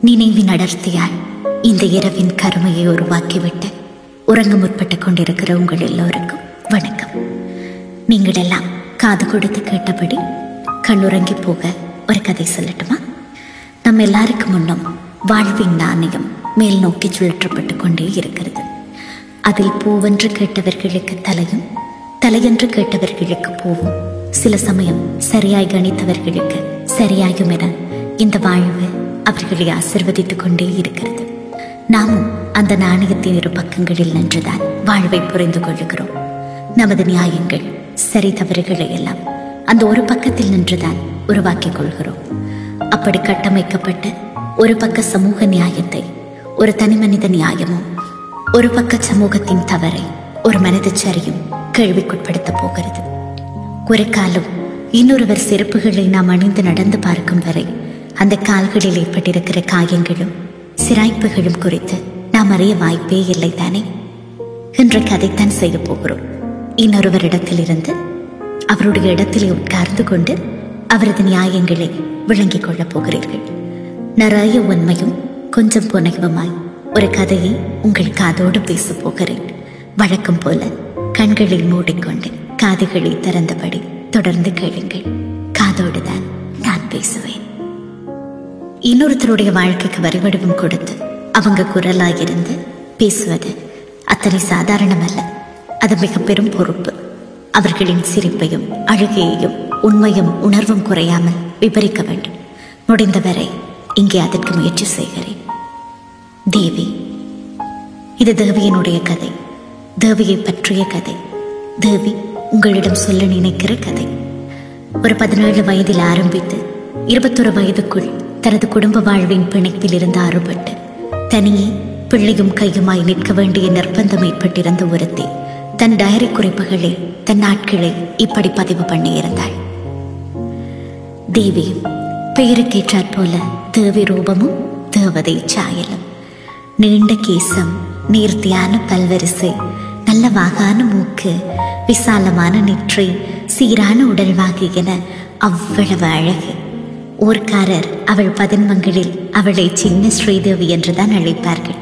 நினைவின் அடர்த்தியால் இந்த இரவின் கருமையை உருவாக்கிவிட்டு உறங்க முற்பட்டு கொண்டிருக்கிற உங்கள் எல்லோருக்கும் வணக்கம். நீங்களெல்லாம் காது கொடுத்து கேட்டபடி கண்ணுறங்கி போக ஒரு கதை சொல்லட்டுமா? நம்ம எல்லாருக்கும் முன்னும் வாழ்வின் நாணயம் மேல் நோக்கி சுழற்றப்பட்டு கொண்டே இருக்கிறது. அதில் பூவென்று கேட்டவர்களுக்கு தலையும் தலையென்று கேட்டவர்களுக்கு பூவும். சில சமயம் சரியாய் கணித்தவர்களுக்கு சரியாகும் என இந்த வாழ்வு அவர்களை ஆசிர்வதித்துக் கொண்டே இருக்கிறது. நாமும் அந்த நாணயத்தின் இரு பக்கங்களில் நின்றுதான் வாழ்வை புரிந்து கொள்ளுகிறோம். நமது நியாயங்கள் சரி தவறுகளை எல்லாம் அந்த ஒரு பக்கத்தில் நின்றுதான் உருவாக்கிக் கொள்கிறோம். அப்படி கட்டமைக்கப்பட்ட ஒரு பக்க சமூக நியாயத்தை ஒரு தனி மனித நியாயமும் ஒரு பக்க சமூகத்தின் தவறை ஒரு மனித சரியும் கேள்விக்குட்படுத்த போகிறது. ஒரு காலம் இன்னொருவர் செருப்புகளை நாம் அணிந்து நடந்து பார்க்கும் வரை அந்த கால்களில் ஏற்பட்டிருக்கிற காயங்களும் சிராய்ப்புகளும் குறித்து நாம் அறிய வாய்ப்பே இல்லை தானே? இன்றைக்கு அதைத்தான் செய்ய போகிறோம். இன்னொருவரிடத்திலிருந்து அவருடைய இடத்திலே உட்கார்ந்து கொண்டு அவரது நியாயங்களை விளங்கிக் கொள்ளப் போகிறீர்கள். நிறைய உண்மையும் கொஞ்சம் புனைவுமாய் ஒரு கதையை உங்கள் காதோடு பேச போகிறேன். வழக்கம் போல கண்களை மூடிக்கொண்டு காதுகளை திறந்தபடி தொடர்ந்து கேளுங்கள். காதோடு தான் நான் பேசுவேன். இன்னொருத்தருடைய வாழ்க்கைக்கு வரிவடிவம் கொடுத்து அவங்க குரலாயிருந்து பேசுவது அத்தனை சாதாரணமல்ல. அது மிக பெரும் பொறுப்பு. அவர்களின் சிரிப்பையும் அழுகையையும் உண்மையும் உணர்வும் குறையாமல் விபரிக்க வேண்டும். முடிந்தவரை இங்கே அதற்கு முயற்சி செய்கிறேன். தேவி. இது தேவியினுடைய கதை. தேவியை பற்றிய கதை. தேவி உங்களிடம் சொல்ல நினைக்கிற கதை. ஒரு பதினேழு வயதில் ஆரம்பித்து இருபத்தொரு வயதுக்குள் தனது குடும்ப வாழ்வின் பிணைப்பில் இருந்து அறுபட்டு தனியே பிள்ளையும் கையுமாய் நிற்க வேண்டிய நிர்பந்தம் ஏற்பட்டிருந்த ஒருத்தி தன் டயரி குறிப்புகளில் தன் நாட்களை இப்படி பதிவு பண்ணியிருந்தாள். தேவி பெயருக்கேற்றாற் போல தேவி ரூபமும் தேவதை சாயலும். நீண்ட கேசம் நேர்த்தியான பல்வரிசை நல்ல வாகான மூக்கு விசாலமான நெற்றி சீரான உடல்வாகு அவ்வளவு அழகு. ஊர்க்காரர் அவள் பதின்மங்களில் அவளை சின்ன ஸ்ரீதேவி என்றுதான் அழைப்பார்கள்.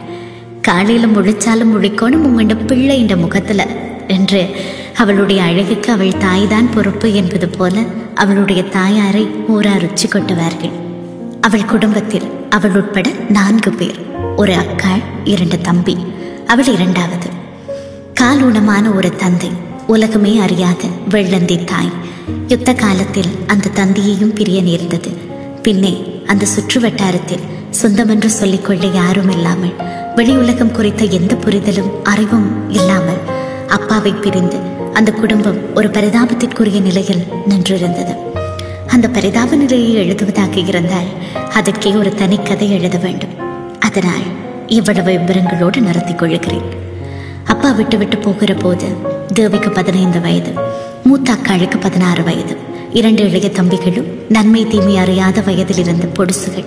காலையில முழிச்சாலும் முழிக்கணும் உங்கண்ட பிள்ளை இந்த முகத்துல என்று அவளுடைய அழகுக்கு அவள் தாய்தான் பொறுப்பு என்பது போல அவளுடைய தாயாரை ஊரார் உச்சி கொட்டுவார்கள். அவள் குடும்பத்தில் அவள் உட்பட நான்கு பேர். ஒரு அக்காள் இரண்டு தம்பி. அவள் இரண்டாவது. காலூனமான ஒரு தந்தை உலகமே அறியாத வெள்ளந்தி தாய். யுத்த காலத்தில் அந்த தந்தையையும் பிரிய நேர்ந்தது. பின்னே அந்த சுற்று வட்டாரத்தில் சொந்தமென்று சொல்லிக்கொள்ள யாரும் இல்லாமல் வெளி உலகம் குறித்த எந்த புரிதலும் அறிவும் இல்லாமல் அப்பாவை பிரிந்து அந்த குடும்பம் ஒரு பரிதாபத்திற்குரிய நிலையில் நின்றிருந்தது. அந்த பரிதாப நிலையை எழுதுவதாக இருந்தால் அதற்கே ஒரு தனி கதை எழுத வேண்டும். அதனால் இவ்வளவு விவரங்களோடு நடத்திக் கொள்கிறேன். அப்பா விட்டு விட்டு போகிற போது தேவிக்கு பதினைந்து வயது மூத்த அக்காளுக்கு பதினாறு வயது இரண்டு இளைய தம்பிகளும் நன்மை தீமை அறியாத வயதில் இருந்த பொடுசுகள்.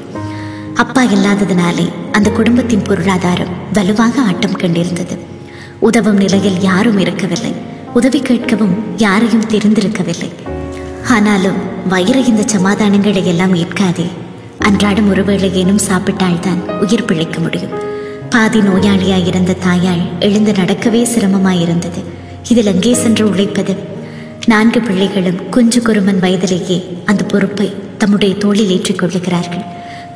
அப்பா இல்லாததினாலே அந்த குடும்பத்தின் பொருளாதாரம் வலுவாக ஆட்டம் கண்டிருந்தது. உதவும் நிலையில் யாரும் இருக்கவில்லை. உதவி கேட்கவும் யாரையும் தெரிந்திருக்கவில்லை. ஆனாலும் வயிறு இந்த சமாதானங்களை எல்லாம் ஏற்காதே. அன்றாடம் ஒருவேளை ஏனும் சாப்பிட்டால்தான் உயிர் பிழைக்க முடியும். பாதி நோயாளியாய் இருந்த தாயாள் எழுந்து நடக்கவே சிரமமாயிருந்தது. இதில் அங்கே சென்று உழைப்பது. நான்கு பிள்ளைகளும் குஞ்சு குருமன் வயதிலேயே அந்த பொறுப்பை தம்முடைய தோளில் ஏற்றிக் கொள்ளுகிறார்கள்.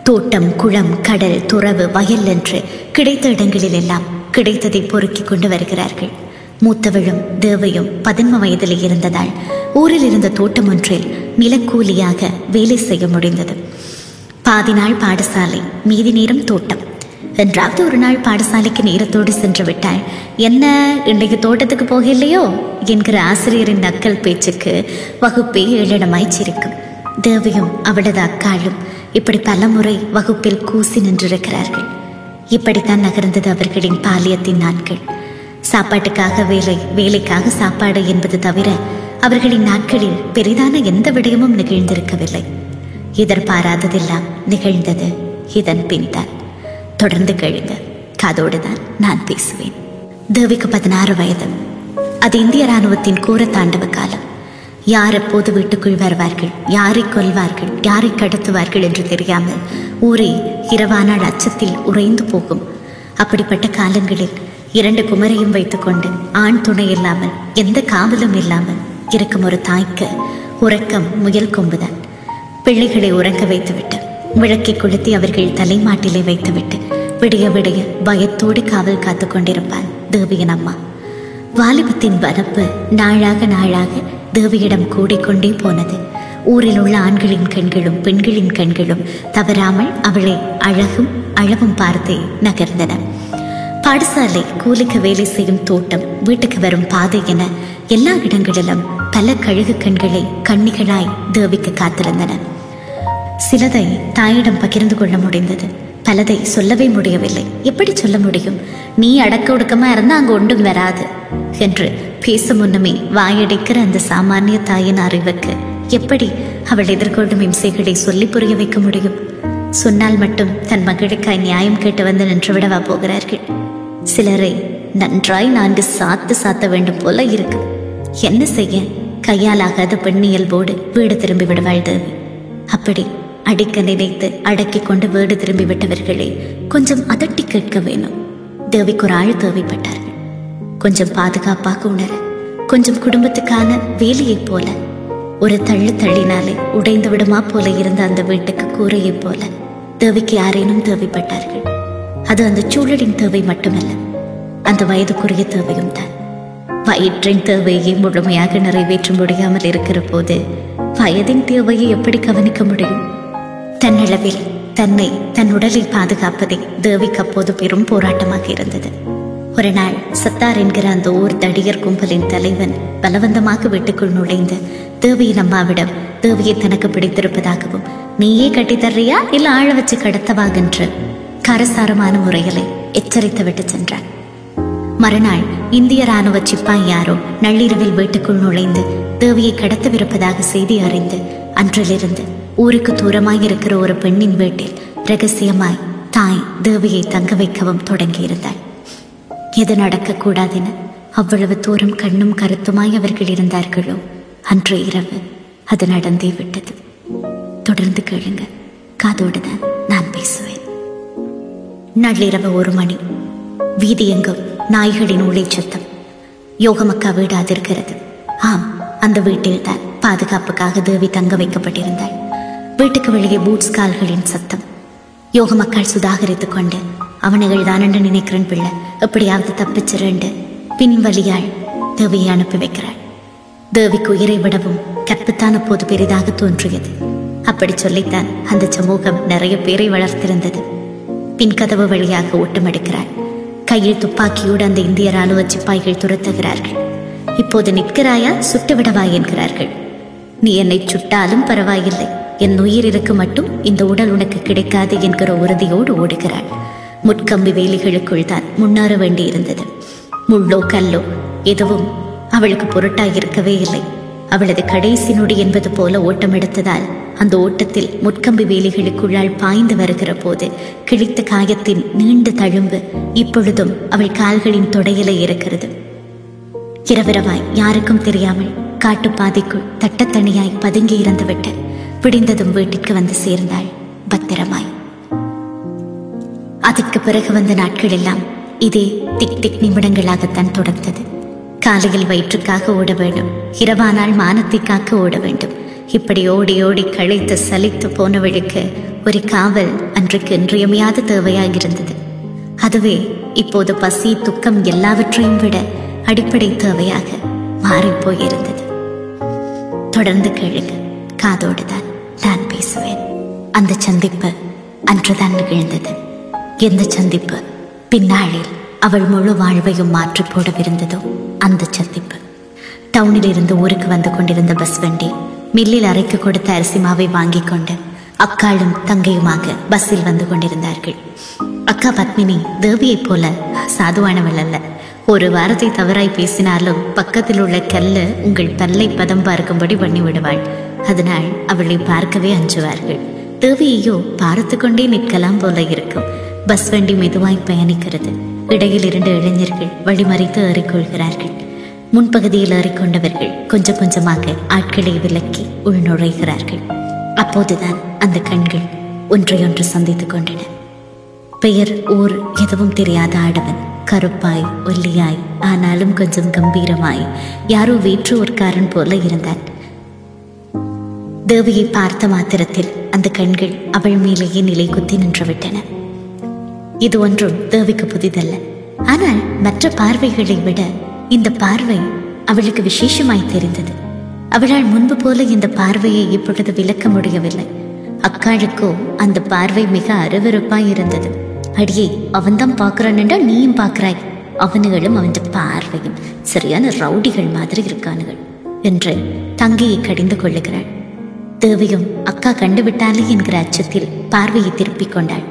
தோட்டம் குளம் கடல் துறவு வயல் என்று கிடைத்த இடங்களில் எல்லாம் கிடைத்ததை பொறுக்கிக் கொண்டு வருகிறார்கள். மூத்தவளும் தேவையும் பதின்ம வயதில் இருந்ததால் ஊரில் இருந்த தோட்டம் ஒன்றில் நிலக்கூலியாக வேலை செய்ய முடிந்தது. பாதி நாள் பாடசாலை மீதி நேரம் தோட்டம். என்றாவது ஒரு நாள் பாடசாலைக்கு நேரத்தோடு சென்று விட்டாள். என்ன இன்றைக்கு தோட்டத்துக்கு போகலையோ? என்கிற ஆசிரியரின் நக்கல் பேச்சுக்கு வகுப்பே ஏழிடமாய் சிரிக்கும். தேவியும் அவளது அக்காளும் இப்படி பலமுறை வகுப்பில் கூசி நின்றிருக்கிறார்கள். இப்படித்தான் நகர்ந்தது அவர்களின் பாலியத்தின் நாட்கள். சாப்பாட்டுக்காக வேலை வேலைக்காக சாப்பாடு என்பது தவிர அவர்களின் நாட்களில் பெரிதான எந்த விடயமும் நிகழ்ந்திருக்கவில்லை. எதிர்பாராததெல்லாம் நிகழ்ந்தது. இதன் பின்தான் தொடர்ந்து கேளுங்க காதோடு தான் நான் பேசுவேன். தேவிக்கு பதினாறு வயது. அது இந்திய ராணுவத்தின் கூர தாண்டவ காலம். யார் எப்போது வீட்டுக்குள் வருவார்கள் யாரை கொல்வார்கள் யாரை கடத்துவார்கள் என்று தெரியாமல் ஊரே இரவானால் அச்சத்தில் உறைந்து போகும். அப்படிப்பட்ட காலங்களில் இரண்டு குமரையும் வைத்துக்கொண்டு ஆண் துணை இல்லாமல் எந்த காவலும் இல்லாமல் இருக்கும் ஒரு தாய்க்கு உறக்கம் முயல் கொம்புதான். பிள்ளைகளை உறங்க வைத்துவிட்டு விளக்கை கொளுத்தி அவர்கள் தலைமாட்டிலே வைத்துவிட்டு விடிய விடிய பயத்தோடு காவல் காத்து கொண்டிருப்பாள் தேவியின் அம்மா. வாலிபத்தின் வரப்பு நாளாக நாளாக தேவியிடம் கூடிக்கொண்டே போனது. ஊரில் உள்ள ஆண்களின் கண்களும் பெண்களின் கண்களும் தவறாமல் அவளை அழகும் அளவும் பார்த்தே நகர்ந்தன. பாடசாலை கூலிக்கு வேலை செய்யும் தோட்டம் வீட்டுக்கு வரும் பாதை என எல்லா இடங்களிலும் பல கழுகு கண்களை கண்ணிகளாய் தேவிக்கு காத்திருந்தன. சிலதை தாயிடம் பகிர்ந்து கொள்ள முடிந்தது. பலதை சொல்லவே முடியவில்லை. எப்படி சொல்ல முடியும்? நீ அடக்க ஒடுக்கமா இருந்தா அங்க ஒன்றும் வராது என்று பேச முன்னமே வாயடைக்கிற அந்த சாமானிய தாயின் அறிவுக்கு எப்படி அவள் எதிர்கொள்ளும் இம்சைகளை சொல்லி புரிய வைக்க முடியும்? சொன்னால் மட்டும் தன் மகளுக்காய் நியாயம் கேட்டு வந்து நின்றுவிடவா போகிறார்கள்? சிலரை நன்றாய் நான்கு சாத்து சாத்த வேண்டும் போல இருக்கு. என்ன செய்ய? கையாலாகாத பெண்ணியல்போடு வீடு திரும்பி விடுவாள் தேவி. அப்படி அடிக்க நினைத்து அடக்கி கொண்டு வீடு திரும்பி விட்டவர்களே கொஞ்சம் அதட்டி கேட்க வேணும். தேவிக்கு ஒரு ஆள் தேவைப்பட்டார்கள். கொஞ்சம் பாதுகாப்பாக உணர கொஞ்சம் குடும்பத்துக்கான வேலையைப் போல ஒரு தள்ளு தள்ளினாலே உடைந்து விடுமா போல இருந்த அந்த வீட்டுக்கு கூரையைப் போல தேவிக்கு யாரேனும் தேவைப்பட்டார்கள். அது அந்த சூழலின் தேவை மட்டுமல்ல அந்த வயதுக்குரிய தேவையும் தான். வயிற்றின் தேவையை முழுமையாக நிறைவேற்ற முடியாமல் இருக்கிற போது வயதின் தேவையை எப்படி கவனிக்க முடியும்? தன்னளவில் தன்னை தன் உடலை பாதுகாப்பதே தேவிக்கு அப்போது பெரும் போராட்டமாக இருந்தது. ஒரு நாள் சத்தார் என்கிற அந்த ஊர் தடியர் கும்பலின் தலைவன் பலவந்தமாக வீட்டுக்குள் நுழைந்து தேவியின் அம்மாவிடம் தேவியை தனக்கு பிடித்திருப்பதாகவும் நீயே கட்டித் தர்றியா? இல்ல ஆழ வச்சு கடத்தவாகென்று கரசாரமான முறைகளை எச்சரித்து விட்டு சென்றான். மறுநாள் இந்திய ராணுவ சிப்பாய் யாரோ நள்ளிரவில் வீட்டுக்குள் நுழைந்து தேவியை கடத்தவிருப்பதாக செய்தி அறிந்து அன்றிலிருந்து ஊருக்கு தூரமாய் இருக்கிற ஒரு பெண்ணின் வீட்டில் ரகசியமாய் தாய் தேவியை தங்க வைக்கவும் தொடங்கியிருந்தாள். எது நடக்கக்கூடாதென அவ்வளவு தூரம் கண்ணும் கருத்துமாய் அவர்கள் இருந்தார்களோ அன்று இரவு அது நடந்தே விட்டது. தொடர்ந்து கேளுங்க காதோடு தான் நான் பேசுவேன். நள்ளிரவு ஒரு மணி. வீதி எங்கும் நாய்களின் உளை சத்தம். யோகமக்கா வீடு அதிர்கிறது. ஆம் அந்த வீட்டில்தான் பாதுகாப்புக்காக தேவி தங்க வைக்கப்பட்டிருந்தாள். வீட்டுக்கு வெளியே பூட்ஸ் கால்களின் சத்தம். யோக மக்கள் சுதாகரித்துக் கொண்டு அவனுகள் தானண்டு நினைக்கிறேன் பிள்ளை. எப்படியாவது தப்பிச்சிருண்டு பின் வழியாள் தேவியை அனுப்பி வைக்கிறாள். தேவிக்கு உயிரை விடவும் கற்புத்தான் அப்போது பெரிதாக தோன்றியது. அப்படி சொல்லித்தான் அந்த சமூகம் நிறைய பேரை வளர்த்திருந்தது. பின் கதவு வழியாக ஓட்டமடுக்கிறாள். கையில் துப்பாக்கியோடு அந்த இந்திய ராணுவ சிப்பாய்கள் துரத்துகிறார்கள். இப்போது நிற்கிறாயா? சுட்டு விடவா என்கிறார்கள். நீ என்னை சுட்டாலும் பரவாயில்லை. என் உயிர் இருக்கு மட்டும் இந்த உடல் உனக்கு கிடைக்காது என்கிற உறுதியோடு ஓடுகிறாள். முட்கம்பி வேலிகளுக்குள் தான் முன்னேற வேண்டியிருந்தது. முள்ளோ கல்லோ எதுவும் அவளுக்கு பொருட்டாய் இருக்கவே இல்லை. அவளது கடைசி நொடி என்பது போல ஓட்டம் எடுத்ததால் அந்த ஓட்டத்தில் முட்கம்பி வேலிகளுக்குள்ளால் பாய்ந்து வருகிற போது கிழித்த காயத்தின் நீண்ட தழும்பு இப்பொழுதும் அவள் கால்களின் தொடையில இருக்கிறது. இரவிரவாய் யாருக்கும் தெரியாமல் காட்டுப்பாதைக்குள் தட்டத்தனியாய் பதுங்கி இறந்துவிட்டேன். விடிந்ததும் வீட்டிற்கு வந்து சேர்ந்தாள் பத்திரமாய். அதற்கு பிறகு வந்த நாட்கள் எல்லாம் இதே திக் திக் நிமிடங்களாகத்தான் தொடர்ந்தது. காலையில் வயிற்றுக்காக ஓட வேண்டும் இரவானால் மானத்தை காக்க ஓட வேண்டும். இப்படி ஓடி ஓடி களைத்து சலித்து போனவளுக்கு ஒரு காவல் அன்றைக்கு இன்றியமையாத தேவையாகிருந்தது அதுவே இப்போது பசி துக்கம் எல்லாவற்றையும் விட அடிப்படை தேவையாக மாறிப்போயிருந்தது. தொடர்ந்து கேளுங்க காதோடுதான். அந்த சந்திப்பு அன்றுதான் நிகழ்ந்தது. எந்த சந்திப்பு? பின்னாளில் அவள் முழு வாழ்வையும் மாற்றி போடவிருந்ததோ அந்த சந்திப்பு. டவுனில் இருந்து ஊருக்கு வந்து கொண்டிருந்த பஸ் வண்டி மில்லில் அரைக்கு கொடுத்த அரிசி மாவை வாங்கிக் கொண்டு அக்காளும் தங்கையுமாக பஸ்ஸில் வந்து கொண்டிருந்தார்கள். அக்கா பத்மினி தேவியைப் போல சாதுவானவள் அல்ல. ஒரு வாரத்தை தவறாய் பேசினாலும் பக்கத்தில் உள்ள கல்ல உங்கள் பல்லை பதம் பார்க்கும்படி பண்ணி விடுவாள் அதனால் அவளை பார்க்கவே அஞ்சுவார்கள். தேவியையோ பார்த்து கொண்டே நிற்கலாம் போல இருக்கும். பஸ் வண்டி மெதுவாய் பயணிக்கிறது. இடையில் இரண்டு இளைஞர்கள் வழிமறித்து ஏறிக்கொள்கிறார்கள். முன்பகுதியில் ஏறிக்கொண்டவர்கள் கொஞ்சம் கொஞ்சமாக ஆட்களை விலக்கி உள்நுழைகிறார்கள். அப்போதுதான் அந்த கண்கள் ஒன்றையொன்று சந்தித்துக் கொண்டன. பெயர் ஊர் எதுவும் தெரியாத ஆடவன். கருப்பாய் ஒல்லியாய் ஆனாலும் கொஞ்சம் கம்பீரமாய் யாரோ வேற்று ஊர்க்காரன் போல இருந்தான். தேவியை பார்த்த மாத்திரத்தில் அந்த கண்கள் அவள் மேலேயே நிலை குத்தி நின்றுவிட்டன. இது ஒன்றும் தேவிக்கு புதிதல்ல. ஆனால் மற்ற பார்வைகளை விட இந்த பார்வை அவளுக்கு விசேஷமாய் தெரிந்தது. அவளால் முன்பு போல இந்த பார்வையை இப்பொழுது விளக்க முடியவில்லை. அக்காளுக்கோ அந்த பார்வை மிக அருவருப்பாய் இருந்தது. அடியே அவன்தான் பார்க்கறான் என்றால் நீயும் பார்க்கிறாய். அவனுகளும் அவன் பார்வையும் சரியான ரவுடிகள் மாதிரி இருக்கானுகள் என்று தங்கையை கடிந்து கொள்ளுகிறாள். தேவியும் அக்கா கண்டுவிட்டாலே என்கிற அச்சத்தில் பார்வையை திருப்பிக் கொண்டாள்.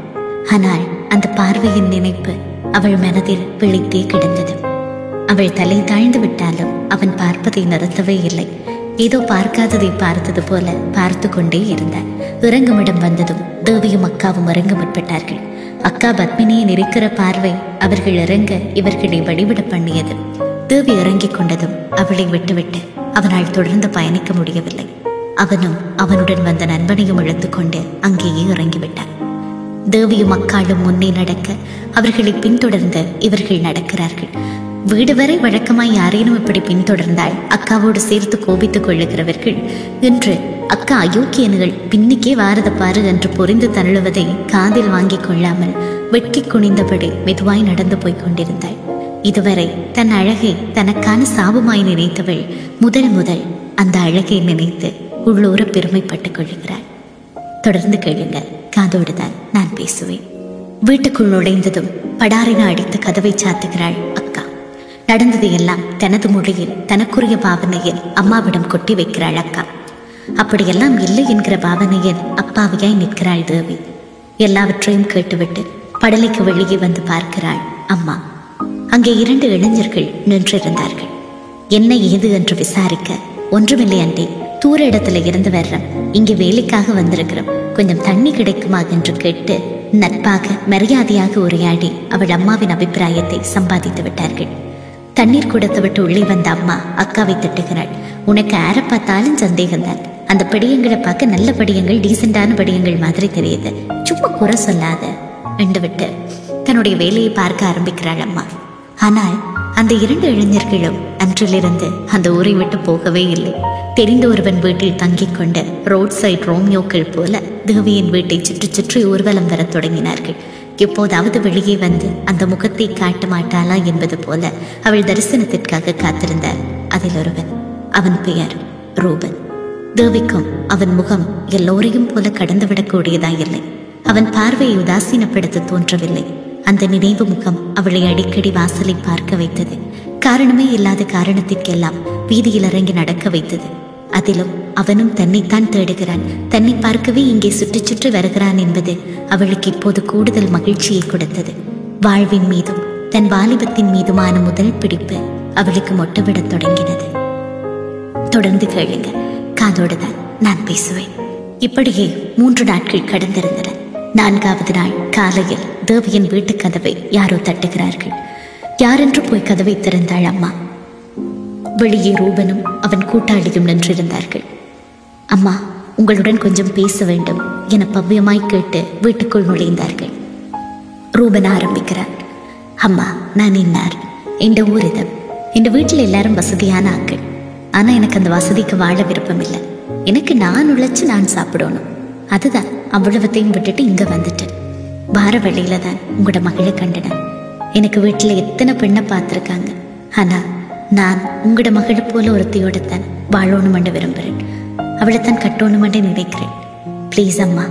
ஆனால் அந்த பார்வையின் நினைப்பு அவள் மனதில் விழித்தே கிடந்தது. அவள் தலை தாழ்ந்து விட்டாலும் அவன் பார்ப்பதை நிறுத்தவே இல்லை. ஏதோ பார்க்காததை பார்த்தது போல பார்த்து கொண்டே இருந்தாள். இறங்குமிடம் வந்ததும் தேவியும் அக்காவும் இறங்க முற்பட்டார்கள். அக்கா பத்மினியின் இருக்கிற பார்வை அவர்கள் இறங்க இவர்களை வழிவிட பண்ணியது. தேவி இறங்கிக் கொண்டதும் அவளை விட்டுவிட்டு அவனால் தொடர்ந்து பயணிக்க முடியவில்லை. அவனும் அவனுடன் வந்த நண்பனையும் இழுத்துக்கொண்டு அங்கேயே இறங்கிவிட்டான் தேவியும் அக்காலும் முன்னே நடக்க அவர்களை பின்தொடர்ந்து இவர்கள் நடக்கிறார்கள். வீடு வரை வழக்கமாய் யாரேனும் இப்படி பின்தொடர்ந்தால் அக்காவோடு சேர்த்து கோபித்துக் கொள்ளுகிறவர்கள். இன்று அக்கா அயோக்கியன்கள் பின்னுக்கே வாரத பாரு என்று பொறிந்து தள்ளுவதை காதில் வாங்கிக் கொள்ளாமல் வெட்கி குனிந்தபடி மெதுவாய் நடந்து போய்க் கொண்டிருந்தாள். இதுவரை தன் அழகை தனக்கான சாபமாய் நினைத்தவள் முதல் முதல் அந்த அழகை நினைத்து உள்ளூர பெருமைப்பட்டுக் கொள்கிறாள் தொடர்ந்து கேளுங்க காதோடுதான் நான் பேசுவேன். வீட்டுக்குள் நுழைந்ததும் படாரின அடித்து கதவை சாத்துகிறாள் அக்கா. நடந்தது எல்லாம் தனது மொழியில் தனக்குரிய பாவனையில் அம்மாவிடம் கொட்டி வைக்கிறாள் அக்கா. அப்படியெல்லாம் இல்லை என்கிற பாவனையில் அப்பாவியாய் நிற்கிறாள் தேவி. எல்லாவற்றையும் கேட்டுவிட்டு படலைக்கு வெளியே வந்து பார்க்கிறாள் அம்மா. அங்கே இரண்டு இளைஞர்கள் நின்றிருந்தார்கள். என்ன ஏது? என்று விசாரிக்க ஒன்றுமில்லை அண்டே தூர இடத்துல இருந்து வர்றோம். இங்க வேலைக்காக வந்திருக்கிறோம். கொஞ்சம் தண்ணி கிடைக்குமா என்று கேட்டு நட்பாக மரியாதையாக உரையாடி அவள் அம்மாவின் அபிப்பிராயத்தை சம்பாதித்து விட்டார்கள். தண்ணீர் கொடுத்து விட்டு உள்ளே வந்த அம்மா அக்காவை திட்டுகிறாள். உனக்கு யாரை பார்த்தாலும் சந்தேகம்தான். அந்த படியங்களை பார்க்க நல்ல படியங்கள் டீசெண்டான படியங்கள் மாதிரி தெரியுது. சும்மா குறை சொல்லாத. என்று விட்டு தன்னுடைய வேலையை பார்க்க ஆரம்பிக்கிறாள் அம்மா. ஆனால் அந்த இரண்டு இளைஞர்களும் அன்றிலிருந்து அந்த ஊரை விட்டு போகவே இல்லை. தெரிந்த ஒருவன் வீட்டில் தங்கிக் கொண்டு ரோட் சைட் ரோமியோக்கள் போல தேவியின் வீட்டை சுற்றி சுற்றி ஊர்வலம் வரத் தொடங்கினார்கள். எப்போதாவது வெளியே வந்து அந்த முகத்தை காட்ட மாட்டாளா என்பது போல அவள் தரிசனத்திற்காக காத்திருந்தார். அதில் ஒருவன் அவன் பெயர் ரூபன். தேவிக்கும் அவன் முகம் எல்லோரையும் போல கடந்துவிடக்கூடியதாயில்லை அவன் பார்வையை உதாசீனப்படுத்த தோன்றவில்லை. அந்த நினைவு முகம் அவளை அடிக்கடி வாசலை பார்க்க வைத்தது. காரணமே இல்லாத காரணத்திற்கெல்லாம் வீதியில் இறங்கி நடக்க வைத்தது. அதிலும் அவனும் தன்னைத்தான் தேடுகிறான். தன்னை பார்க்கவே இங்கே சுற்றி சுற்றி வருகிறான் என்பது அவளுக்கு இப்போது கூடுதல் மகிழ்ச்சியை கொடுத்தது. வாழ்வின் மீதும் தன் வாலிபத்தின் மீதுமான முதல் பிடிப்பு அவளுக்கு மொட்டவிடத் தொடங்கினது. தொடர்ந்து கேளுங்க. காதோடு தான் நான் பேசுவேன். இப்படியே மூன்று நாட்கள் கடந்திருந்தன. நான்காவது நாள் காலையில் தேவியின் வீட்டு கதவை யாரோ தட்டுகிறார்கள். யாரென்று போய் கதவை திறந்தாள் அம்மா? வெளியே ரூபனும் அவன் கூட்டாளியும் நின்றிருந்தார்கள். அம்மா உங்களுடன் கொஞ்சம் பேச வேண்டும் என பவ்யமாய் கேட்டு வீட்டுக்குள் நுழைந்தார்கள். ரூபன் ஆரம்பிக்கிறார். அம்மா நான் இன்னார். இந்த ஊர் இது இந்த வீட்டில் எல்லாரும் வசதியான ஆட்கள். ஆனா எனக்கு அந்த வசதிக்கு வாழ விருப்பம் இல்லை எனக்கு நான் உழைச்சு நான் சாப்பிடணும். அதுதான் அவ்வளவத்தையும் விட்டுட்டு இங்க வந்துட்டேன். வார வழியில தான் உங்களோட மகளை கண்டனேன் எனக்கு வீட்டில் எத்தனை பெண்ணை பார்த்துருக்காங்க. ஆனா நான் உங்களோட மகளை போல ஒருத்தையோட தான் வாழணுமென்று விரும்புகிறேன் அவளை தான் கட்டணுமென்று நினைக்கிறேன். ப்ளீஸ் அம்மா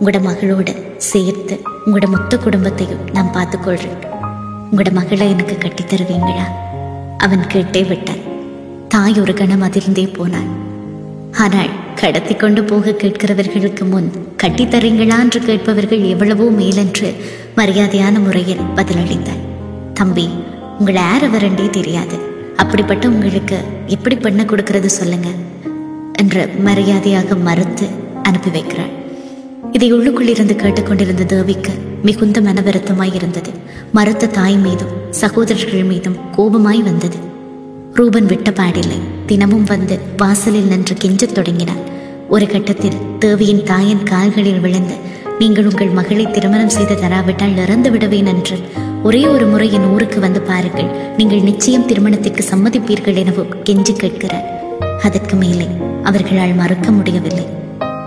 உங்களோட மகளோட சேர்த்து உங்களோட மொத்த குடும்பத்தையும் நான் பார்த்துக்கொள்றேன். உங்களோட மகளை எனக்கு கட்டித் தருவீங்களா? அவன் கேட்டே விட்டான். தாய் ஒரு கணம் அதிர்ந்தே போனாள். ஆனால் கடத்தி கொண்டு போக கேட்கிறவர்களுக்கு முன் கட்டித்தரீங்களா என்று கேட்பவர்கள் எவ்வளவோ மேலென்று மரியாதையான முறையில் பதிலளித்தார். தம்பி உங்களை யார வரண்டே தெரியாது. அப்படிப்பட்ட உங்களுக்கு எப்படி பண்ண கொடுக்கறது சொல்லுங்க என்று மரியாதையாக மறுத்து அனுப்பி வைக்கிறாள் இதை உள்ளுக்குள் இருந்து கேட்டுக்கொண்டிருந்த தேவிக்கு மிகுந்த மனவருத்தமாய் இருந்தது. மறுத்த தாய் மீதும் சகோதரர்கள் மீதும் கோபமாய் வந்தது. ரூபன் விட்ட பாடில்லை. தினமும் வந்து வாசலில் நின்று கெஞ்சத் தொடங்கினான் ஒரு கட்டத்தில் தேவியின் தாயின் கால்களில் விழுந்து நீங்கள் உங்கள் மகளை திருமணம் செய்து தராவிட்டால் இறந்து விடுவேன் என்று ஒரே ஒரு முறை என் ஊருக்கு வந்து பாருங்கள். நீங்கள் நிச்சயம் திருமணத்திற்கு சம்மதிப்பீர்கள் எனவும் கெஞ்சி கேட்கிறார். அதற்கு மேலே அவர்களால் மறுக்க முடியவில்லை.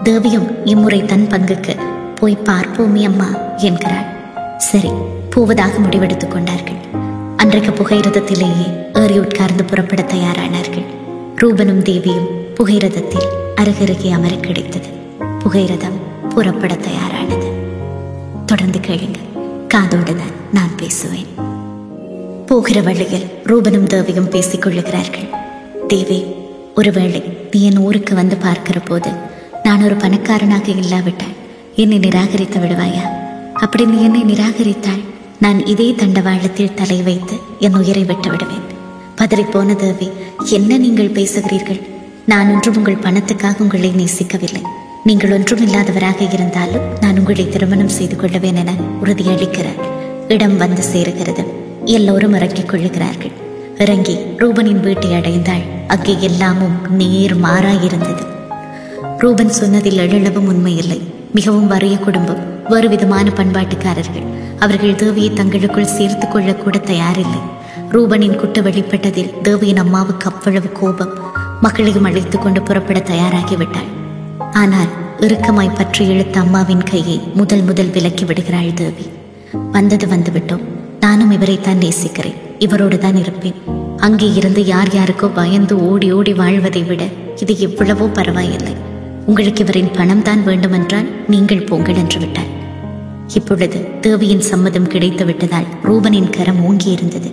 தேவியும் இம்முறை தன் பங்குக்கு போய் பார்ப்போமே அம்மா என்கிறாள். சரி போவதாக முடிவெடுத்துக் கொண்டார்கள். அன்றைக்கு புகையிரதத்திலேயே ஏறி உட்கார்ந்து புறப்பட தயாரானார்கள். ரூபனும் தேவியும் புகைரதத்தில் அருகருகே அமர கிடைத்தது. புகைரதம் புறப்பட தயாரானது. தொடர்ந்து கேளுங்க காதோடு தான் நான் பேசுவேன். போகிற வழியில் ரூபனும் தேவியும் பேசிக் கொள்ளுகிறார்கள். தேவி ஒருவேளை நீ என் ஊருக்கு வந்து பார்க்கிற போது நான் ஒரு பணக்காரனாக இல்லாவிட்டால் என்னை நிராகரித்து விடுவாயா? அப்படி நீ என்னை நிராகரித்தால் நான் இதே தண்டவாளத்தில் தலை வைத்து என் உயிரை விட்டு விடுவேன் பதறிப்போன தேவி என்ன நீங்கள் பேசுகிறீர்கள்? நான் ஒன்றும் உங்கள் பணத்துக்காக உங்களை நேசிக்கவில்லை. நீங்கள் ஒன்றும் இல்லாதவராக இருந்தாலும் நான் உங்களை திருமணம் செய்து கொள்ளுவேன் என உறுதியளிக்கிறார் இடம் வந்து சேருகிறது. எல்லோரும் இறங்கிக் கொள்ளுகிறார்கள். இறங்கி ரூபனின் வீட்டை அடைந்தாள் அங்கே எல்லாமும் நேர் மாறாயிருந்தது. ரூபன் சொன்னதில் எழளவும் உண்மையில்லை. மிகவும் வறிய குடும்பம். வேறு விதமான பண்பாட்டுக்காரர்கள். அவர்கள் தேவியை தங்களுக்குள் சேர்த்து கொள்ளக்கூட தயாரில்லை. ரூபனின் குட்டு வெளிப்பட்டதில் தேவியின் அம்மாவுக்கு அவ்வளவு கோபம். மகளையும் அழைத்து கொண்டு புறப்பட தயாராகிவிட்டாள். ஆனால் இறுக்கமாய் பற்றி இழுத்த அம்மாவின் கையை முதல் முதல் விலக்கி விடுகிறாள் தேவி. வந்தது வந்துவிட்டோம். நானும் இவரைத்தான் நேசிக்கிறேன். இவரோடு தான் இருப்பேன். அங்கே இருந்து யார் யாருக்கோ பயந்து ஓடி ஓடி வாழ்வதை விட இது எவ்வளவோ பரவாயில்லை. உங்களுக்கு இவரின் பணம் தான் வேண்டுமென்றால் நீங்கள் போங்கள் என்று விட்டார் இப்பொழுது தேவியின் சம்மதம் கிடைத்து விட்டதால் ரூபனின் கரம் ஓங்கி இருந்தது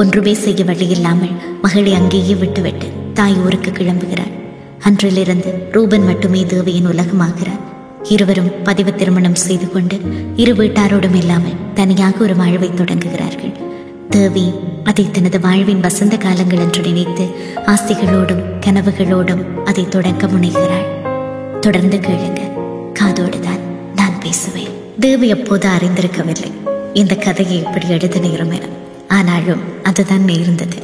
ஒன்றுமே செய்ய வழியில்லாமல் மகளை அங்கேயே விட்டுவிட்டு தாய் ஊருக்கு கிளம்புகிறார் அன்றிலிருந்து ரூபன் மட்டுமே தேவியின் உலகமாகிறார். இருவரும் பதிவு திருமணம் செய்து கொண்டு இரு வீட்டாரோடும் இல்லாமல் தனியாக ஒரு வாழ்வை தொடங்குகிறார்கள். தேவி அதை தனது வாழ்வின் வசந்த காலங்கள் என்று நினைத்து ஆசைகளோடும் கனவுகளோடும் அதை தொடங்க முனைகிறாள். தொடர்ந்து கேளுங்க. காதோடுதான் நான் பேசுவேன். தேவி அப்போது அறிந்திருக்கவில்லை. இந்த கதையை இப்படி எழுத நேரம் என. ஆனாலும் அதுதான் நேர்ந்தது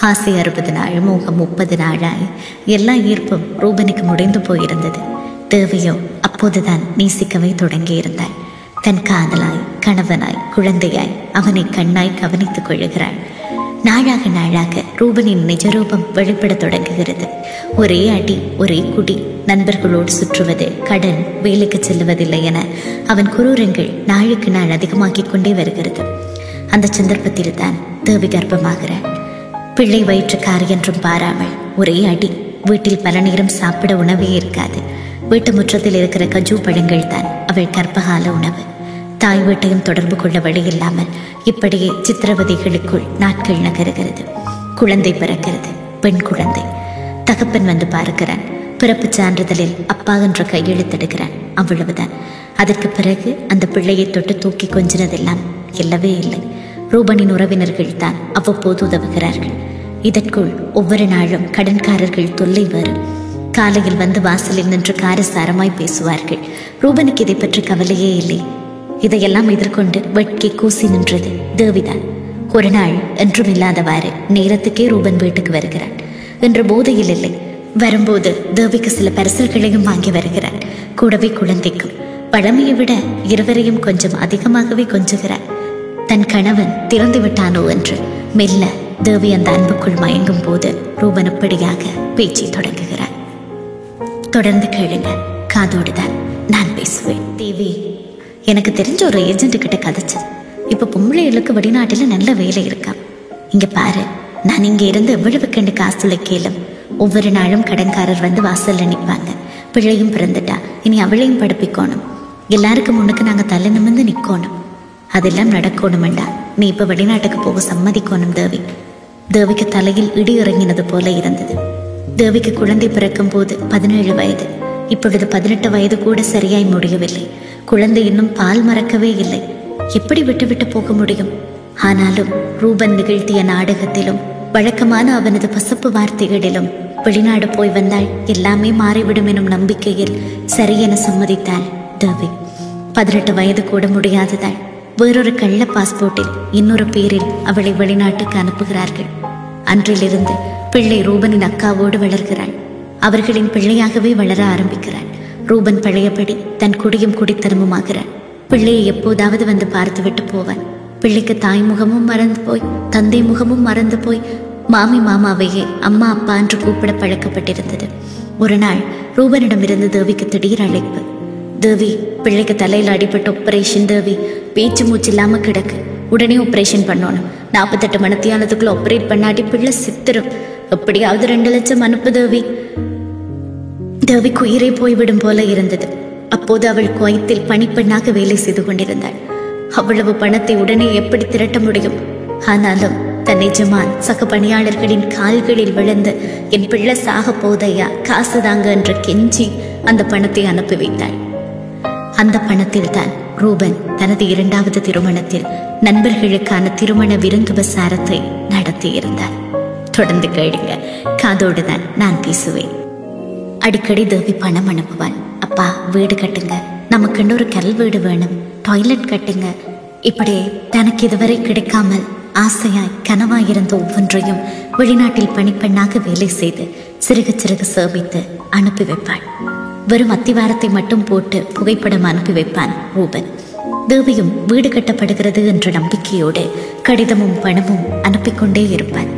ஆசை அறுபது நாள் மோகம் முப்பது நாளாய் எல்லா ஈர்ப்பும் ரூபனுக்கு முடிந்து போயிருந்தது. தேவையோ அப்போதுதான் நேசிக்கவே தொடங்கியிருந்தாள் தன் காதலாய் கணவனாய் குழந்தையாய் அவனை கண்ணாய் கவனித்துக் கொள்கிறாள் நாளாக நாளாக ரூபனின் நிஜரூபம் வெளிப்படத் தொடங்குகிறது. ஒரே அடி ஒரே குடி நண்பர்களோடு சுற்றுவது கடன் வேலைக்கு செல்லுவதில்லை என அவன் குரூரங்கள் நாளுக்கு நாள் அதிகமாகிக் கொண்டே வருகிறது. அந்த சந்தர்ப்பத்தில் தான் தேவி கர்ப்பமாகிறாள் பிள்ளை வயிற்றுக்கார் என்றும் பாராமல் ஒரே அடி. வீட்டில் பல நேரம் சாப்பிட உணவே இருக்காது. வீட்டு முற்றத்தில் இருக்கிற கஜு பழங்கள் தான் அவள் கர்ப்பகால உணவு. தாய் வீட்டையும் தொடர்பு கொள்ள வழி இல்லாமல் இப்படியே சித்திரவதைகளுக்குள் நாட்கள் நகருகிறது. குழந்தை பிறக்கிறது. பெண் குழந்தை. தகப்பன் வந்து பார்க்கிறான். பிறப்பு சான்றிதழில் அப்பா என்ற கையெழுத்தெடுக்கிறான் அவ்வளவுதான். அதற்கு பிறகு அந்த பிள்ளையை தொட்டு தூக்கி கொஞ்சினதெல்லாம் இல்லவே இல்லை. ரூபனின் உறவினர்கள் தான் அவ்வப்போது உதவுகிறார்கள். இதற்குள் ஒவ்வொரு நாளும் கடன்காரர்கள் தொல்லை வரும். காலையில் வந்து வாசலில் நின்று காரசாரமாய் பேசுவார்கள். ரூபனுக்கு இதை பற்றி கவலையே இல்லை. இதையெல்லாம் எதிர்கொண்டு வெட்கி கூசி நின்றது தேவிதான் ஒரு நாள் என்றும் இல்லாதவாறு நேரத்துக்கே ரூபன் வீட்டுக்கு வருகிறான். என்று போதையில் இல்லை. வரும்போது தேவிக்கு சில பரிசல்களையும் வாங்கி வருகிறான். கூடவே குழந்தைக்கும். பழமையை விட இருவரையும் கொஞ்சம் அதிகமாகவே கொஞ்சுகிறார் தன் கணவன் திறந்து விட்டானோ என்று மெல்ல தேவி அந்த அன்புக்குள் மயங்கும் போது ரூபன் இப்படியாக பேச்சை தொடங்குகிறார். தொடர்ந்து கேளுங்க காதோடுதான் நான் பேசுவேன். தேவி எனக்கு தெரிஞ்ச ஒரு ஏஜென்ட் கிட்ட கதைச்சேன் இப்ப பொம்பளைகளுக்கு வெளிநாட்டுல நல்ல வேலை இருக்கா? இங்க பாரு நான் இங்க இருந்து எவ்வளவு கண்டு காசுல கேளும். ஒவ்வொரு நாளும் கடன்காரர் வந்து வாசல்ல நிற்பாங்க. பிள்ளையும் பிறந்துட்டா இனி அவளையும் படிப்பிக்கணும். எல்லாருக்கும் முன்னுக்கு நாங்க தலை நிமிர்ந்து நிக்கணும். அதெல்லாம் நடக்கணுமெண்டா. நீ இப்ப வெளிநாட்டுக்கு போக சம்மதிக்கணும் தேவி. தேவிக்கு தலையில் இடி இறங்கினது போல இருந்தது. தேவிக்கு குழந்தை பிறக்கும் போது பதினேழு வயது. இப்பொழுது பதினெட்டு வயது கூட சரியாய் முடியவில்லை. குழந்தை இன்னும் பால் மறக்கவே இல்லை. எப்படி விட்டுவிட்டு போக முடியும்? ஆனாலும் ரூபன் நிகழ்த்திய நாடகத்திலும் வழக்கமான அவனது பசப்பு வார்த்தைகளிலும் வெளிநாடு போய் வந்தால் எல்லாமே மாறிவிடும் எனும் நம்பிக்கையில் சரியென சம்மதித்தாள் தேவி. பதினெட்டு வயது கூட முடியாததாள் வேறொரு கள்ள பாஸ்போர்ட்டில் இன்னொரு பேரில் அவளை வெளிநாட்டுக்கு அனுப்புகிறார்கள். அன்றிலிருந்து பிள்ளை ரூபனின் அக்காவோடு வளர்கிறாள். அவர்களின் பிள்ளையாகவே வளர ஆரம்பிக்கிறாள். ரூபன் பழையபடி தன் குடியும் குடித்தனமுமாகிறாள். பிள்ளையை எப்போதாவது வந்து பார்த்துவிட்டு போவான் பிள்ளைக்கு தாய் முகமும் மறந்து போய் தந்தை முகமும் மறந்து போய் மாமி மாமாவையே அம்மா அப்பா என்று கூப்பிட பழக்கப்பட்டிருந்தது. ஒரு நாள் ரூபனிடமிருந்து தேவிக்கு திடீர் அழைப்பு. தேவி. பிள்ளைக்கு தலையில் அடிபட்ட ஆப்ரேஷன் தேவி. பேச்சு மூச்சு இல்லாமல் கிடக்கு. உடனே ஆப்ரேஷன் பண்ணணும். நாற்பத்தெட்டு மணித்தியானத்துக்குள்ள ஆப்ரேட் பண்ணாட்டி பிள்ளை சித்திரும். எப்படியாவது ரெண்டு லட்சம் அனுப்பு தேவி. தேவிக்கு உயிரே போய்விடும் போல இருந்தது. அப்போது அவள் குவைத்தில் பணிப்பெண்ணாக வேலை செய்து கொண்டிருந்தாள். அவ்வளவு பணத்தை உடனே எப்படி திரட்ட முடியும்? ஆனாலும் தன் எஜமான் சக பணியாளர்களின் கால்களில் விழுந்து என் பிள்ளை சாக போதையா காசு தாங்க என்று கெஞ்சி அந்த பணத்தை அனுப்பி வைத்தாள். அந்த பணத்தில் தான் ரூபன் தனது இரண்டாவது திருமணத்தில் நண்பர்களுக்கான திருமண விருந்து பிரசாரத்தை நடத்தியிருந்தார். தொடர்ந்து கேளுங்க காதோடு தான் நான் பேசுவேன். அடிக்கடி தேவி பணம் அனுப்புவான். அப்பா வீடு கட்டுங்க. நமக்குன்னு ஒரு கல் வீடு வேணும். டாய்லெட் கட்டுங்க. இப்படி தனக்கு இதுவரை கிடைக்காமல் ஆசையாய் கனவாய் இருந்த ஒவ்வொன்றையும் வெளிநாட்டில் பணிப்பெண்ணாக வேலை செய்து சிறுக சிறுக சேமித்து அனுப்பி வைப்பாள். வெறும் அத்திவாரத்தை மட்டும் போட்டு புகைப்படம் அனுப்பி வைப்பான் ரூபன். தேவியும் வீடு கட்டப்படுகிறது என்ற நம்பிக்கையோடு கடிதமும் பணமும் அனுப்பிக்கொண்டே இருப்பான்.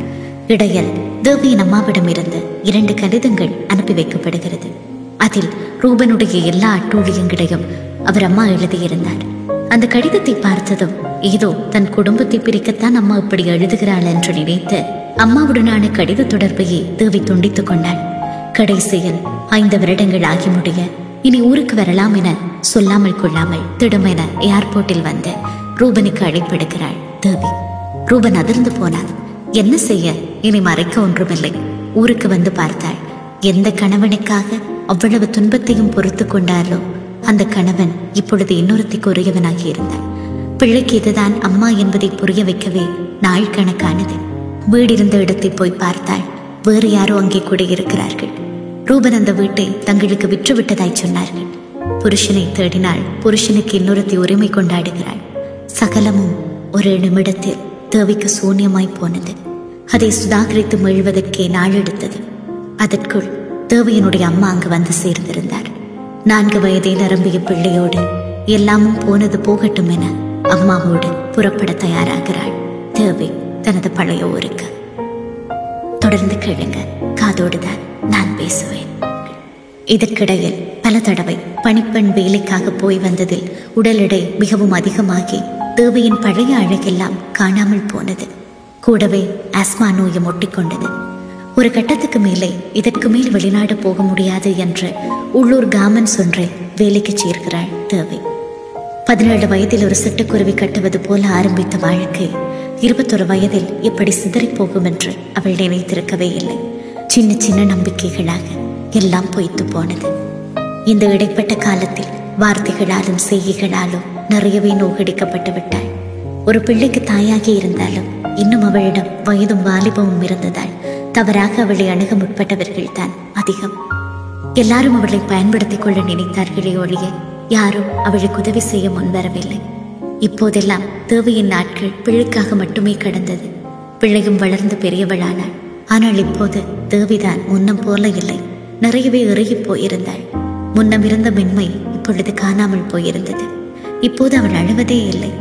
இடையில் தேவியின் அம்மாவிடமிருந்து இரண்டு கடிதங்கள் அனுப்பி வைக்கப்படுகிறது. அதில் ரூபனுடைய எல்லா அட்டூழியங்களையும் அவர் அம்மா எழுதியிருந்தார். அந்த கடிதத்தை பார்த்ததும் ஏதோ தன் குடும்பத்தை பிரிக்கத்தான் அம்மா இப்படி எழுதுகிறாள் என்று நினைத்து அம்மாவுடனான கடித தொடர்பையே தேவி துண்டித்துக் கொண்டாள். கடைசியில் ஐந்து வருடங்கள் ஆகி முடிய இனி ஊருக்கு வரலாம் என சொல்லாமல் கொள்ளாமல் திடுமென ஏர்போர்ட்டில் வந்து ரூபனுக்கு அழைப்பெடுக்கிறாள் தேவி. ரூபன் அதிர்ந்து போனான். என்ன செய்ய? இனி மறைக்க ஒன்றுமில்லை. ஊருக்கு வந்து பார்த்தாள். எந்த கணவனுக்காக அவ்வளவு துன்பத்தையும் பொறுத்து கொண்டாரோ அந்த கணவன் இப்பொழுது இன்னொருத்திக்கு உரியவனாகி இருந்தான். பிள்ளைக்கு இதுதான் அம்மா என்பதை புரிய வைக்கவே நாள் கணக்கானது. வீடிருந்த இடத்தை போய் பார்த்தாள். வேறு யாரோ அங்கே குடியிருக்கிறார்கள். ரூபன் அந்த வீட்டை தங்களுக்கு விற்றுவிட்டதாய் சொன்னார்கள். புருஷனை தேடினாள் புருஷனுக்கு இன்னொருத்தி உரிமை கொண்டாடுகிறாள். சகலமும் ஒரு நிமிடத்தில் தேவிக்கு சூன்யமாய் போனது. அதை சுதாகரித்து மீழ்வதற்கே நாள் எடுத்தது அதற்குள் தேவியனுடைய அம்மா அங்கு வந்து சேர்ந்திருந்தார். நான்கு வயதில் நிரம்பிய பிள்ளையோடு எல்லாமும் போனது போகட்டும் என அம்மாவோடு புறப்பட தயாராகிறாள் தேவி தனது பழைய ஊருக்கு. தொடர்ந்து கேளுங்க. காதோடுதான் நான் பேசுவேன். இதற்கிடையில் பல தடவை பணிப்பெண் வேலைக்காக போய் வந்ததில் உடல் எடை மிகவும் அதிகமாகி தேவையின் பழைய அழகெல்லாம் காணாமல் போனது. கூடவே ஆஸ்மா நோயும் ஒட்டிக்கொண்டது. ஒரு கட்டத்துக்கு மேலே இதற்கு மேல் வெளிநாடு போக முடியாது என்று உள்ளூர் காமன்ஸ் ஒன்றை வேலைக்கு சேர்கிறாள் தேவை. பதினேழு வயதில் ஒரு சிட்டுக்குருவி கட்டுவது போல ஆரம்பித்த வாழ்க்கை இருபத்தொரு வயதில் இப்படி சிதறிப் போகும் என்று அவள் நினைத்திருக்கவே இல்லை. சின்ன சின்ன நம்பிக்கைகளாக எல்லாம் பொய்த்து போனது. இந்த இடைப்பட்ட காலத்தில் வார்த்தைகளாலும் செய்கைகளாலும் நிறையவே நோகடிக்கப்பட்டு விட்டாள். ஒரு பிள்ளைக்கு தாயாகி இருந்தாலும் இன்னும் அவளிடம் வயதும் வாலிபமும் இருந்ததால் தவறாக அவளை அணுக முற்பட்டவர்கள் தான் அதிகம். எல்லாரும் அவளை பயன்படுத்திக் கொள்ள நினைத்தார்களே ஒழிய யாரும் அவளுக்கு உதவி செய்ய முன்வரவில்லை. இப்போதெல்லாம் தேவையின் நாட்கள் பிள்ளைக்காக மட்டுமே கடந்தது. பிள்ளையும் வளர்ந்து பெரியவளானாள் ஆனால் இப்போது தேவிதான் முன்னம் போல இல்லை. நிறையவே இறுகி போயிருந்தாள். முன்னம் இருந்த மென்மை இப்பொழுது காணாமல் போயிருந்தது. இப்போது அவள் அழுவதே இல்லை.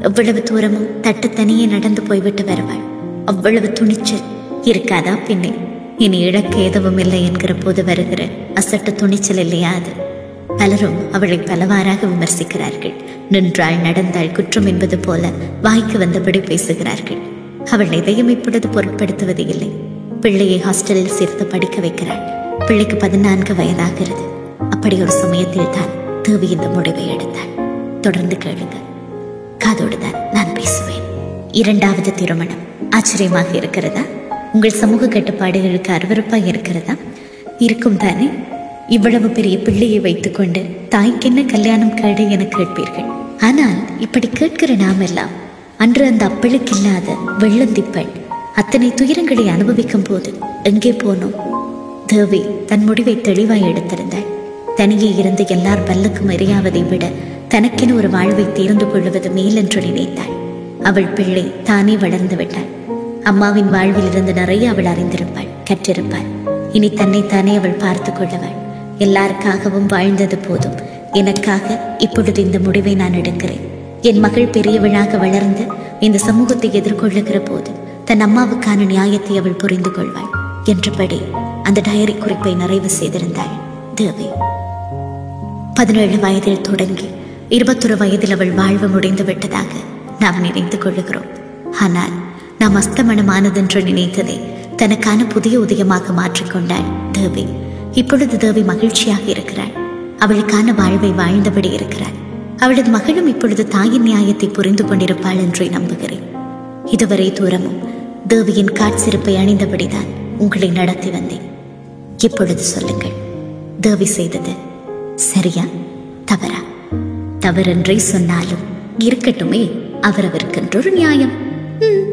எவ்வளவு தூரமும் தட்டு தனியே நடந்து போய்விட்டு வருவாள். அவ்வளவு துணிச்சல் இருக்காதா பின்னே? இனி இழக்க எதுவும் இல்லை என்கிற போது வருகிற அசட்டு துணிச்சல் இல்லையா அது? பலரும் அவளை பலவாறாக விமர்சிக்கிறார்கள். நின்றாள் நடந்தாள் குற்றம் என்பது போல வாய்க்கு வந்தபடி பேசுகிறார்கள். அவள் எதையும் இப்பொழுது பொருட்படுத்துவது இல்லை. பிள்ளையை ஹாஸ்டலில் சேர்த்து படிக்க வைக்கிறாள். பிள்ளைக்கு பதினான்கு வயதாகிறது. அப்படி ஒரு சமயத்தில் தான் தேவி இந்த முடிவை எடுத்தாள். தொடர்ந்து கேளுங்க. காதோடு தான் நான் பேசுவேன். இரண்டாவது திருமணம். ஆச்சரியமாக இருக்கிறதா? உங்கள் சமூக கட்டுப்பாடுகளுக்கு அருவருப்பாக இருக்கிறதா? இருக்கும் தானே? இவ்வளவு பெரிய பிள்ளையை வைத்துக்கொண்டு தாய்க்கென்ன கல்யாணம் கேடு என கேட்பீர்கள். ஆனால் இப்படி கேட்கிற நாமெல்லாம் அன்று அந்த அப்பளுக்கு இல்லாத வெள்ளந்திப்பெண் அத்தனை துயரங்களை அனுபவிக்கும் போது எங்கே போனோம்? தேவி தன் முடிவை தெளிவாய் எடுத்திருந்தாள். தனியே இருந்து எல்லார் பல்லுக்கும் எரியாவதை விட தனக்கென ஒரு வாழ்வை தேர்ந்து கொள்வது மேலென்று நினைத்தாள். அவள் பிள்ளை தானே வளர்ந்து விட்டாள். அம்மாவின் வாழ்வில் இருந்து நிறைய அவள் அறிந்திருப்பாள் கற்றிருப்பாள். இனி தன்னைத்தானே அவள் பார்த்து கொள்ளவாள். எல்லாருக்காகவும் வாழ்ந்தது போதும். எனக்காக இப்பொழுது இந்த முடிவை நான் எடுக்கிறேன். என் மகள் பெரியவளாக வளர்ந்து இந்த சமூகத்தை எதிர்கொள்ளுகிற போது தன் அம்மாவுக்கான நியாயத்தை அவள் புரிந்து கொள்வாள் என்றபடி அந்த டயரி குறிப்பை நிறைவு செய்திருந்தாள் தேவி. பதினேழு வயதில் தொடங்கி இருபத்தொரு வயதில் அவள் வாழ்வு முடிந்து விட்டதாக நாம் நினைத்து கொள்ளுகிறோம். ஆனால் நாம் அஸ்தமனமானதென்று நினைத்ததை தனக்கான புதிய உதயமாக மாற்றிக்கொண்டாள் தேவி. இப்பொழுது தேவி மகிழ்ச்சியாக இருக்கிறாள். அவளுக்கான வாழ்வை வாழ்ந்தபடி இருக்கிறாள். அவளது மகளும் இப்பொழுது தாயின் நியாயத்தை புரிந்து கொண்டிருப்பாள் என்றே நம்புகிறேன். இதுவரை தூரமும் தேவியின் காட்சிருப்பை அணிந்தபடிதான் உங்களை நடத்தி வந்தேன். இப்பொழுது சொல்லுங்கள் தேவி செய்தது சரியா தவறா? தவறென்றே சொன்னாலும் இருக்கட்டுமே அவரவருக்கென்றொரு நியாயம். ம்,